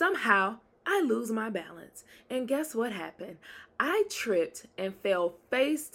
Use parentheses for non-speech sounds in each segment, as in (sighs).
Somehow, I lose my balance. And guess what happened? I tripped and fell face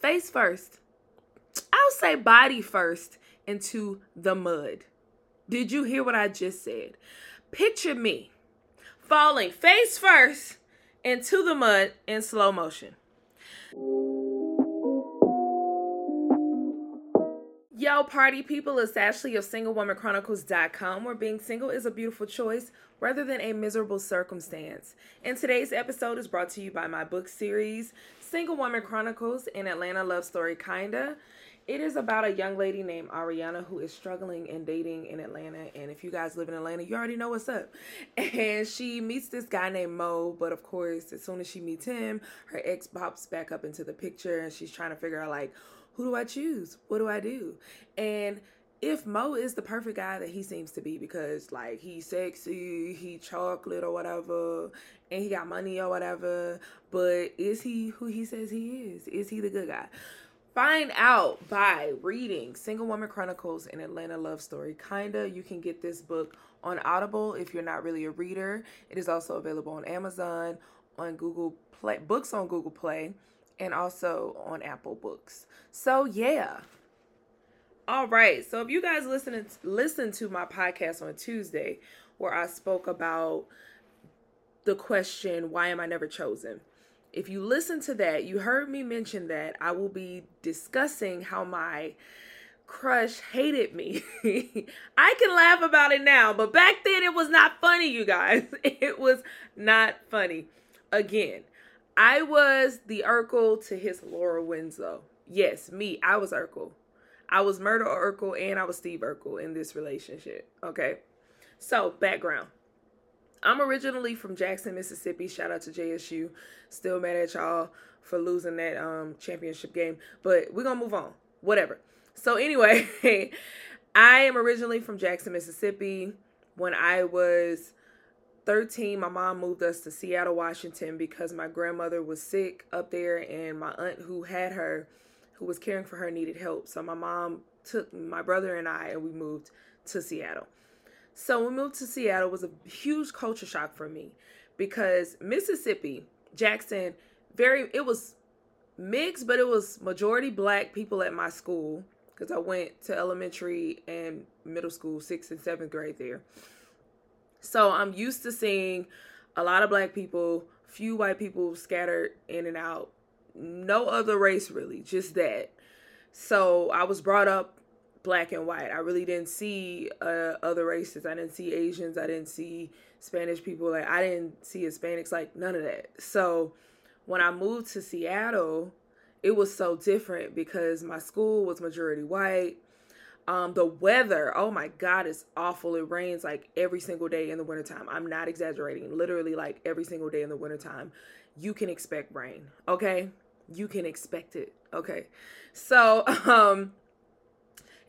face first. I'll say body first into the mud. Did you hear what I just said? Picture me falling face first into the mud in slow motion. Yo, party people, it's Ashley of SingleWomanChronicles.com, where being single is a beautiful choice rather than a miserable circumstance. And today's episode is brought to you by my book series, Single Woman Chronicles An Atlanta Love Story Kinda. It is about a young lady named Ariana who is struggling and dating in Atlanta. And if you guys live in Atlanta, you already know what's up. (laughs) And she meets this guy named Mo, but of course, as soon as she meets him, her ex pops back up into the picture and she's trying to figure out, like, who do I choose? What do I do? And if Mo is the perfect guy that he seems to be because like he's sexy, he chocolate or whatever, and he got money or whatever, but is he who he says he is? Is he the good guy? Find out by reading Single Woman Chronicles and Atlanta Love Story. Kinda, you can get this book on Audible if you're not really a reader. It is also available on Amazon, on Google Play, books on Google Play, and also on Apple Books. So yeah, all right. So if you guys listen listen to my podcast on Tuesday where I spoke about the question why am I never chosen? If you listen to that, you heard me mention that I will be discussing how my crush hated me. (laughs) I can laugh about it now, but back then it was not funny, you guys. (laughs) It was not funny. Again, I was the Urkel to his Laura Winslow. Yes, me. I was Urkel. I was Myrtle Urkel and I was Steve Urkel in this relationship. Okay. So, background. I'm originally from Jackson, Mississippi. Shout out to JSU. Still mad at y'all for losing that um championship game, but we're going to move on. Whatever. So, anyway, (laughs) I am originally from Jackson, Mississippi. When I was 13, my mom moved us to Seattle, Washington because my grandmother was sick up there and my aunt who had her who was caring for her needed help. So my mom took my brother and I and we moved to Seattle. So we moved to Seattle was a huge culture shock for me because Mississippi, Jackson, very it was mixed, but it was majority black people at my school because I went to elementary and middle school, sixth and seventh grade there. So I'm used to seeing a lot of black people, few white people scattered in and out no other race really, just that. So I was brought up black and white. I really didn't see uh, other races. I didn't see Asians. I didn't see Spanish people. Like I didn't see Hispanics. Like none of that. So when I moved to Seattle, it was so different because my school was majority white. Um, the weather, oh my God, it's awful. It rains like every single day in the wintertime. I'm not exaggerating. Literally, like every single day in the wintertime, you can expect rain. Okay you can expect it. Okay. So, (laughs) um,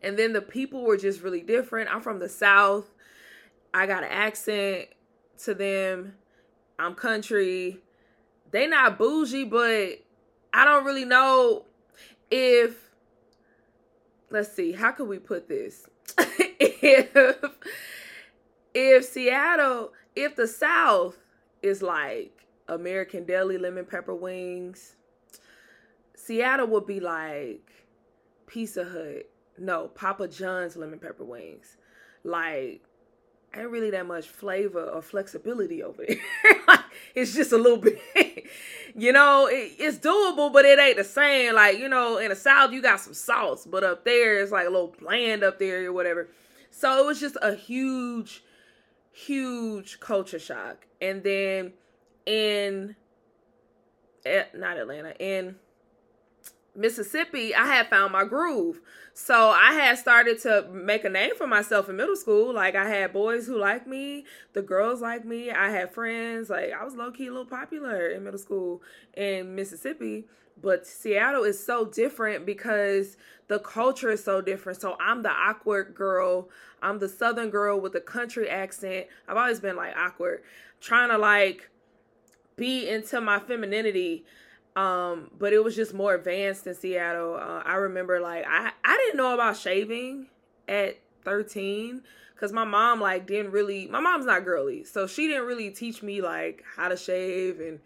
and then the people were just really different. I'm from the South. I got an accent to them. I'm country. They not bougie, but I don't really know if let's see, how could we put this? (laughs) if if Seattle, if the South is like American Deli lemon pepper wings, Seattle would be like Pizza Hut. No, Papa John's lemon pepper wings. Like, ain't really that much flavor or flexibility over there. (laughs) it's just a little bit, you know, it, it's doable, but it ain't the same. Like, you know, in the South, you got some sauce, but up there, it's like a little bland up there or whatever. So it was just a huge, huge culture shock. And then in, eh, not Atlanta, in Mississippi, I had found my groove. So I had started to make a name for myself in middle school. Like I had boys who liked me, the girls liked me. I had friends. Like I was low key a little popular in middle school in Mississippi. But Seattle is so different because the culture is so different. So I'm the awkward girl. I'm the southern girl with a country accent. I've always been like awkward, trying to like be into my femininity um but it was just more advanced in seattle. Uh, i remember like i i didn't know about shaving at 13 because my mom like didn't really my mom's not girly so she didn't really teach me like how to shave and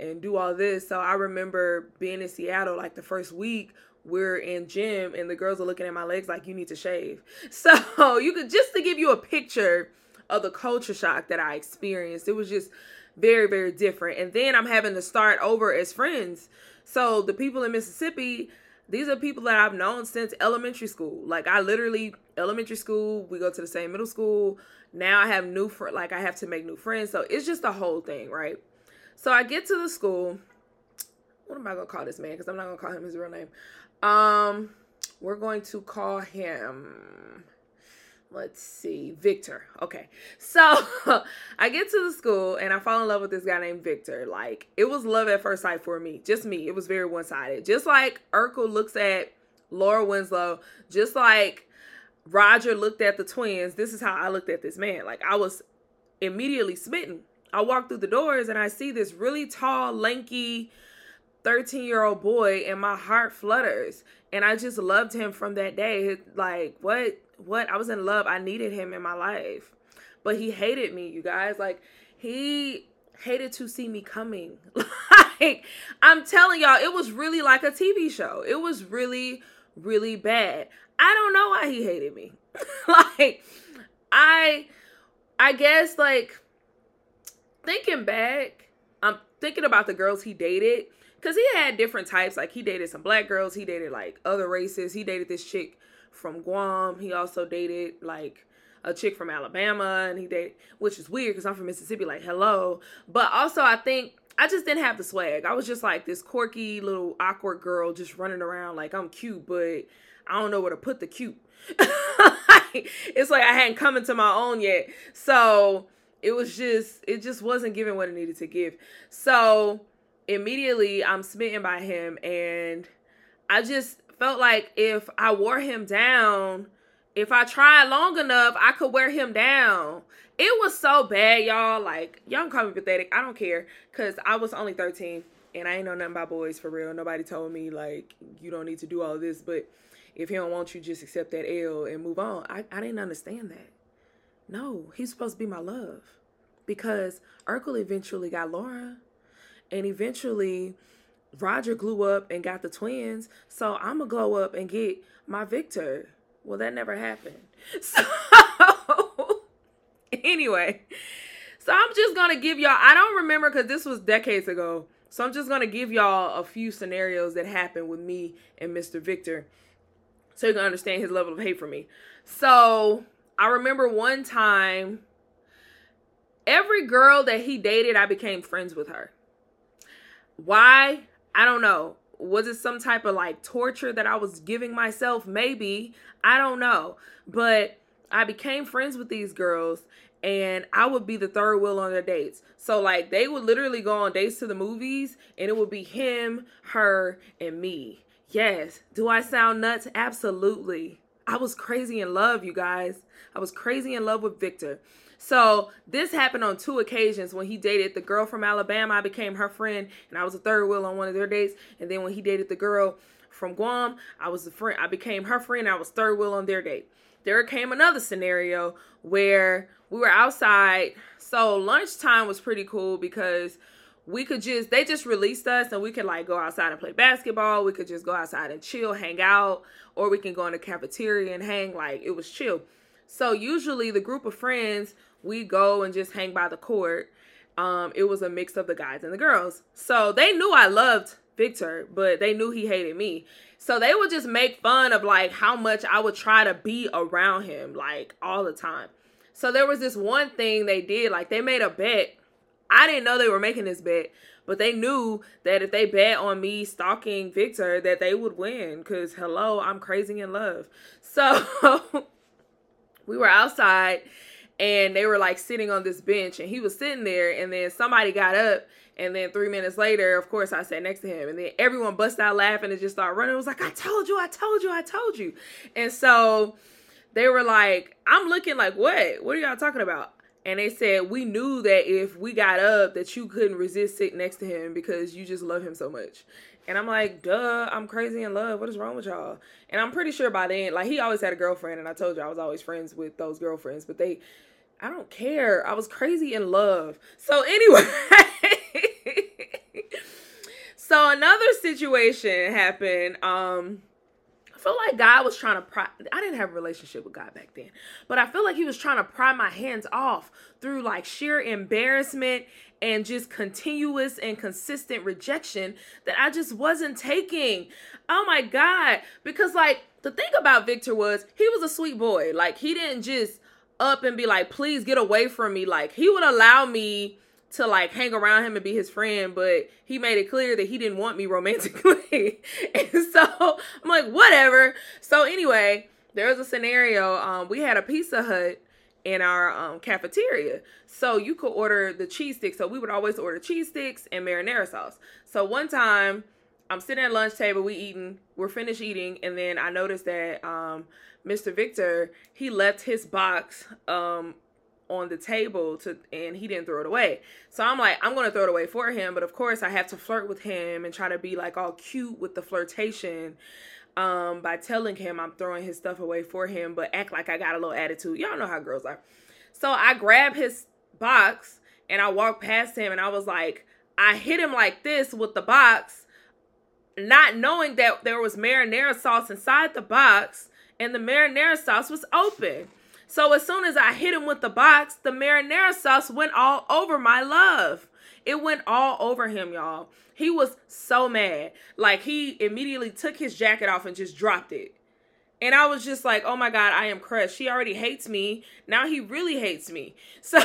and do all this. So i remember being in seattle like the first week we're in gym and the girls are looking at my legs like you need to shave. (laughs) So you could just to give you a picture of the culture shock that i experienced it was just very, very different. And then I'm having to start over as friends. So the people in Mississippi, these are people that I've known since elementary school. Like I literally elementary school, we go to the same middle school. Now I have new for like I have to make new friends. So it's just a whole thing, right? So I get to the school. What am I gonna call this man? Because I'm not gonna call him his real name. Um, we're going to call him let's see, Victor. Okay. So (laughs) I get to the school and I fall in love with this guy named Victor. Like, it was love at first sight for me. Just me. It was very one sided. Just like Urkel looks at Laura Winslow, just like Roger looked at the twins, this is how I looked at this man. Like, I was immediately smitten. I walk through the doors and I see this really tall, lanky, 13 year old boy, and my heart flutters. And I just loved him from that day. Like, what? What I was in love. I needed him in my life. But he hated me, you guys. Like he hated to see me coming. (laughs) like I'm telling y'all, it was really like a TV show. It was really really bad. I don't know why he hated me. (laughs) like I I guess like thinking back, I'm thinking about the girls he dated cuz he had different types. Like he dated some black girls, he dated like other races. He dated this chick from Guam. He also dated like a chick from Alabama, and he dated, which is weird because I'm from Mississippi. Like, hello. But also, I think I just didn't have the swag. I was just like this quirky little awkward girl, just running around like I'm cute, but I don't know where to put the cute. (laughs) it's like I hadn't come into my own yet. So it was just, it just wasn't giving what it needed to give. So immediately I'm smitten by him, and I just felt like if I wore him down, if I tried long enough, I could wear him down. It was so bad, y'all. Like, y'all call me pathetic. I don't care. Cause I was only 13 and I ain't know nothing about boys for real. Nobody told me like you don't need to do all this, but if he don't want you, just accept that L and move on. I, I didn't understand that. No, he's supposed to be my love. Because Urkel eventually got Laura. And eventually Roger grew up and got the twins, so I'm gonna glow up and get my Victor. Well, that never happened. (laughs) So, anyway, so I'm just gonna give y'all, I don't remember because this was decades ago. So I'm just gonna give y'all a few scenarios that happened with me and Mr. Victor so you can understand his level of hate for me. So I remember one time, every girl that he dated, I became friends with her. Why? I don't know. Was it some type of like torture that I was giving myself? Maybe. I don't know. But I became friends with these girls and I would be the third wheel on their dates. So like they would literally go on dates to the movies and it would be him, her, and me. Yes. Do I sound nuts? Absolutely. I was crazy in love, you guys. I was crazy in love with Victor. So this happened on two occasions when he dated the girl from Alabama. I became her friend, and I was a third wheel on one of their dates. And then when he dated the girl from Guam, I was a friend. I became her friend. I was third wheel on their date. There came another scenario where we were outside. So lunchtime was pretty cool because we could just they just released us and we could like go outside and play basketball. We could just go outside and chill, hang out, or we can go in the cafeteria and hang. Like it was chill. So usually the group of friends we go and just hang by the court. Um, it was a mix of the guys and the girls. So they knew I loved Victor, but they knew he hated me. So they would just make fun of like how much I would try to be around him like all the time. So there was this one thing they did, like they made a bet I didn't know they were making this bet, but they knew that if they bet on me stalking Victor, that they would win. Cause hello, I'm crazy in love. So (laughs) we were outside and they were like sitting on this bench and he was sitting there and then somebody got up and then three minutes later of course i sat next to him and then everyone bust out laughing and just started running. It was like i told you i told you i told you. And so they were like i'm looking like what? What are y'all talking about? And they said we knew that if we got up that you couldn't resist sitting next to him because you just love him so much and i'm like duh i'm crazy in love. What is wrong with y'all? And i'm pretty sure by then like he always had a girlfriend and i told you i was always friends with those girlfriends but they i don't care. I was crazy in love. So anyway. (laughs) So another situation happened um feel like God was trying to pry. I didn't have a relationship with God back then, but I feel like He was trying to pry my hands off through like sheer embarrassment and just continuous and consistent rejection that I just wasn't taking. Oh my God. Because, like, the thing about Victor was he was a sweet boy. Like, he didn't just up and be like, please get away from me. Like, he would allow me to like hang around him and be his friend, but he made it clear that he didn't want me romantically. (laughs) and so I'm like, whatever. So anyway, there was a scenario. Um, we had a Pizza Hut in our um, cafeteria. So you could order the cheese sticks. So we would always order cheese sticks and marinara sauce. So one time I'm sitting at lunch table, we eating, we're finished eating, and then I noticed that um, Mr. Victor, he left his box um, on the table to and he didn't throw it away. So I'm like, I'm gonna throw it away for him, but of course I have to flirt with him and try to be like all cute with the flirtation um by telling him I'm throwing his stuff away for him, but act like I got a little attitude. Y'all know how girls are. So I grab his box and I walk past him and I was like, I hit him like this with the box, not knowing that there was marinara sauce inside the box and the marinara sauce was open. So as soon as I hit him with the box, the marinara sauce went all over my love. It went all over him, y'all. He was so mad. Like he immediately took his jacket off and just dropped it. And I was just like, oh my God, I am crushed. She already hates me. Now he really hates me. (laughs) So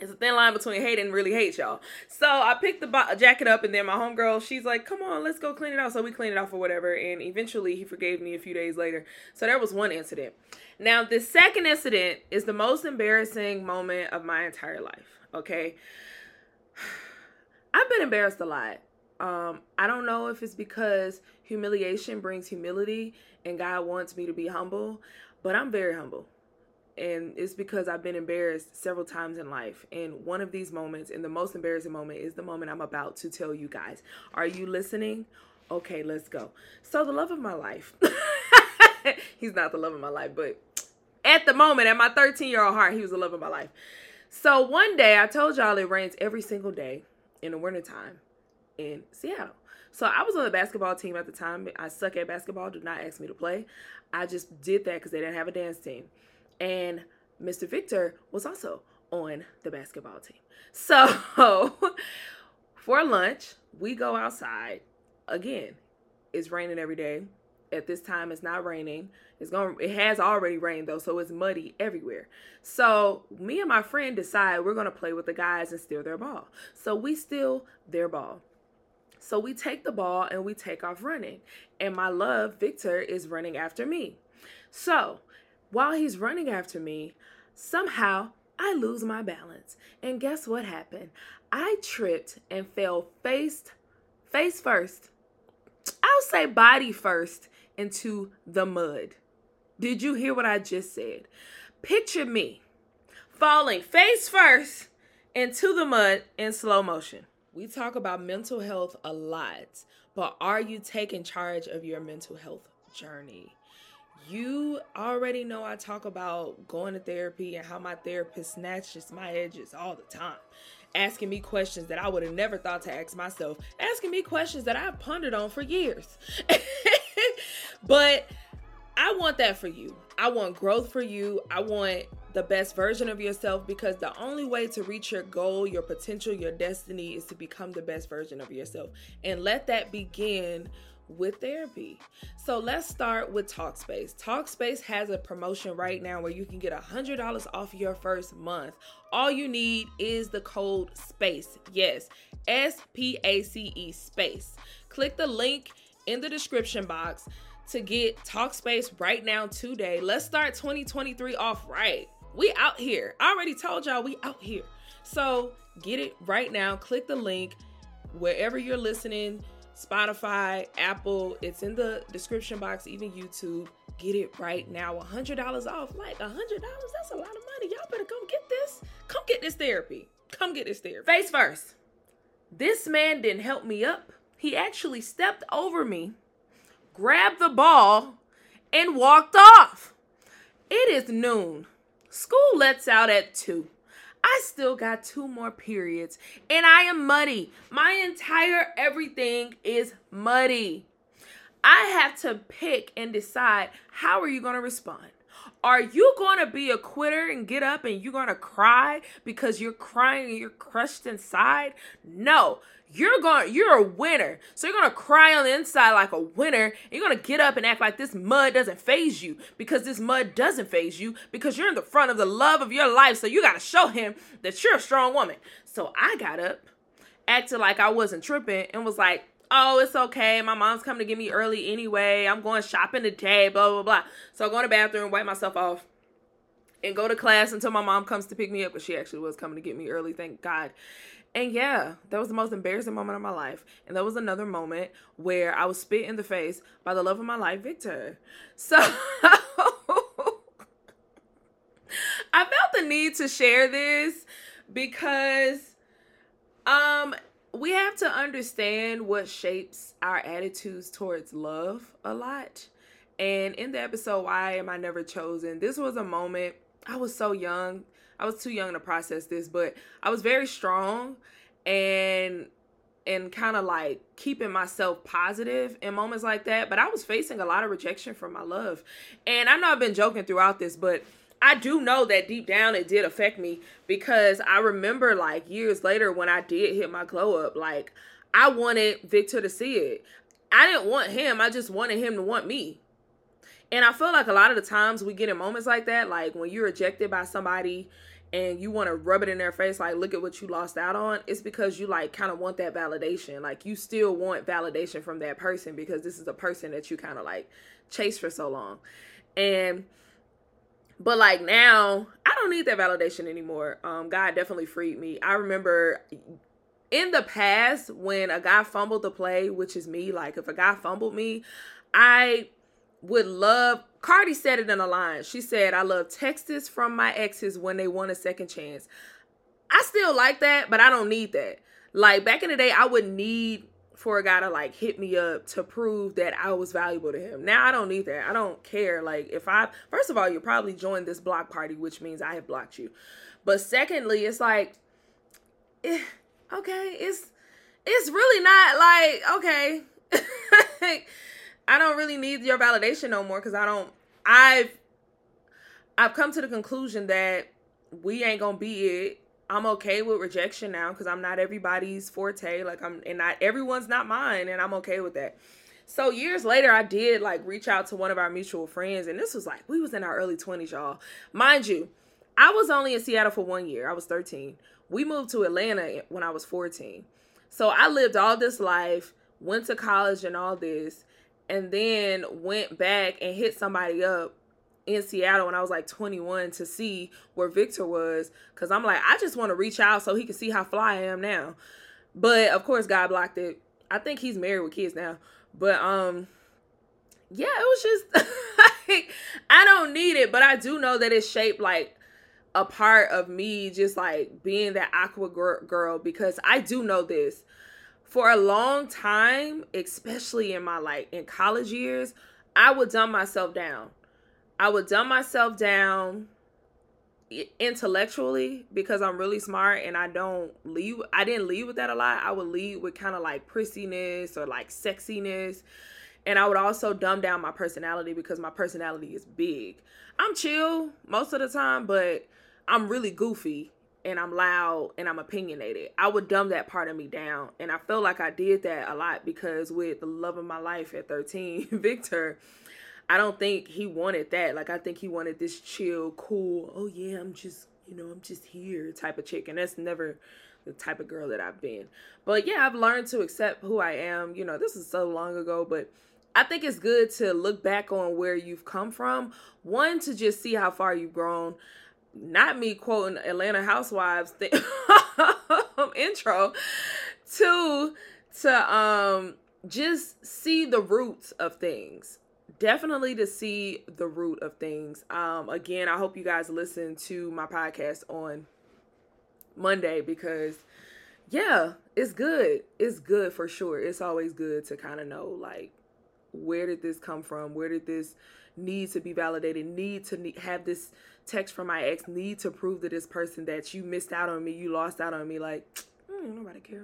it's a thin line between hate and really hate y'all. So I picked the bo- jacket up, and then my homegirl, she's like, "Come on, let's go clean it out." So we cleaned it off or whatever, and eventually he forgave me a few days later. So there was one incident. Now the second incident is the most embarrassing moment of my entire life. Okay, (sighs) I've been embarrassed a lot. Um, I don't know if it's because humiliation brings humility, and God wants me to be humble, but I'm very humble and it's because I've been embarrassed several times in life. And one of these moments, and the most embarrassing moment, is the moment I'm about to tell you guys. Are you listening? Okay, let's go. So, the love of my life. (laughs) He's not the love of my life, but at the moment, at my 13 year old heart, he was the love of my life. So, one day, I told y'all it rains every single day in the wintertime in Seattle. So I was on the basketball team at the time. I suck at basketball. Do not ask me to play. I just did that because they didn't have a dance team and Mr. Victor was also on the basketball team. So (laughs) for lunch, we go outside. Again, it's raining every day. At this time, it's not raining. It's going. It has already rained though, so it's muddy everywhere. So me and my friend decide we're gonna play with the guys and steal their ball. So we steal their ball. So we take the ball and we take off running. And my love, Victor, is running after me. So while he's running after me, somehow I lose my balance. And guess what happened? I tripped and fell face face first. I'll say body first into the mud. Did you hear what I just said? Picture me falling face first into the mud in slow motion. We talk about mental health a lot, but are you taking charge of your mental health journey? You already know I talk about going to therapy and how my therapist snatches my edges all the time. Asking me questions that I would have never thought to ask myself, asking me questions that I've pondered on for years. (laughs) but I want that for you. I want growth for you. I want the best version of yourself because the only way to reach your goal, your potential, your destiny is to become the best version of yourself. And let that begin with therapy. So let's start with Talkspace. Talkspace has a promotion right now where you can get $100 off your first month. All you need is the code SPACE. Yes, S P A C E SPACE. Click the link in the description box to get Talkspace right now today. Let's start 2023 off right. We out here. I already told y'all we out here. So get it right now. Click the link wherever you're listening Spotify, Apple. It's in the description box, even YouTube. Get it right now. $100 off. Like $100, that's a lot of money. Y'all better come get this. Come get this therapy. Come get this therapy. Face first. This man didn't help me up. He actually stepped over me, grabbed the ball, and walked off. It is noon. School lets out at 2. I still got two more periods and I am muddy. My entire everything is muddy. I have to pick and decide how are you going to respond? Are you going to be a quitter and get up and you're going to cry because you're crying and you're crushed inside? No. You're going you're a winner. So you're gonna cry on the inside like a winner you're gonna get up and act like this mud doesn't faze you because this mud doesn't faze you because you're in the front of the love of your life. So you gotta show him that you're a strong woman. So i got up acted like i wasn't tripping and was like oh it's okay my mom's coming to get me early anyway i'm going shopping today blah blah blah so i go in the bathroom wipe myself off and go to class until my mom comes to pick me up but she actually was coming to get me early thank god and yeah, that was the most embarrassing moment of my life. And that was another moment where I was spit in the face by the love of my life, Victor. So (laughs) I felt the need to share this because um we have to understand what shapes our attitudes towards love a lot. And in the episode Why Am I Never Chosen, this was a moment I was so young I was too young to process this, but I was very strong and and kind of like keeping myself positive in moments like that. But I was facing a lot of rejection from my love. And I know I've been joking throughout this, but I do know that deep down it did affect me because I remember like years later when I did hit my glow up, like I wanted Victor to see it. I didn't want him, I just wanted him to want me. And I feel like a lot of the times we get in moments like that, like when you're rejected by somebody and you want to rub it in their face like look at what you lost out on it's because you like kind of want that validation like you still want validation from that person because this is a person that you kind of like chase for so long and but like now i don't need that validation anymore um god definitely freed me i remember in the past when a guy fumbled the play which is me like if a guy fumbled me i would love Cardi said it in a line. She said, I love texts from my exes when they want a second chance. I still like that, but I don't need that. Like back in the day, I would need for a guy to like hit me up to prove that I was valuable to him. Now I don't need that. I don't care. Like if I first of all, you probably joined this block party, which means I have blocked you. But secondly, it's like eh, okay, it's it's really not like okay. (laughs) I don't really need your validation no more because I don't. I've I've come to the conclusion that we ain't gonna be it. I'm okay with rejection now because I'm not everybody's forte. Like I'm, and not everyone's not mine, and I'm okay with that. So years later, I did like reach out to one of our mutual friends, and this was like we was in our early 20s, y'all. Mind you, I was only in Seattle for one year. I was 13. We moved to Atlanta when I was 14. So I lived all this life, went to college and all this, and then went back and hit somebody up in Seattle when I was like 21 to see where Victor was cuz I'm like I just want to reach out so he can see how fly I am now. But of course God blocked it. I think he's married with kids now. But um yeah, it was just (laughs) like I don't need it, but I do know that it's shaped like a part of me just like being that aqua girl because I do know this for a long time, especially in my like in college years, I would dumb myself down. I would dumb myself down intellectually because I'm really smart and I don't leave I didn't lead with that a lot. I would lead with kind of like prissiness or like sexiness. And I would also dumb down my personality because my personality is big. I'm chill most of the time, but I'm really goofy and I'm loud and I'm opinionated. I would dumb that part of me down. And I feel like I did that a lot because with the love of my life at 13, (laughs) Victor, I don't think he wanted that. Like I think he wanted this chill, cool, oh yeah, I'm just, you know, I'm just here type of chick. And that's never the type of girl that I've been. But yeah, I've learned to accept who I am. You know, this is so long ago, but I think it's good to look back on where you've come from. One, to just see how far you've grown. Not me quoting Atlanta Housewives th- (laughs) intro. Two, to um just see the roots of things. Definitely to see the root of things. Um again, I hope you guys listen to my podcast on Monday because yeah, it's good. It's good for sure. It's always good to kind of know like where did this come from? Where did this need to be validated? Need to have this text from my ex? Need to prove to this person that you missed out on me, you lost out on me? Like, mm, nobody care.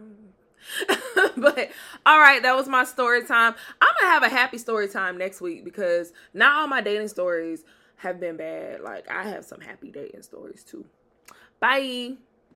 (laughs) but all right, that was my story time. I'm gonna have a happy story time next week because not all my dating stories have been bad. Like I have some happy dating stories too. Bye.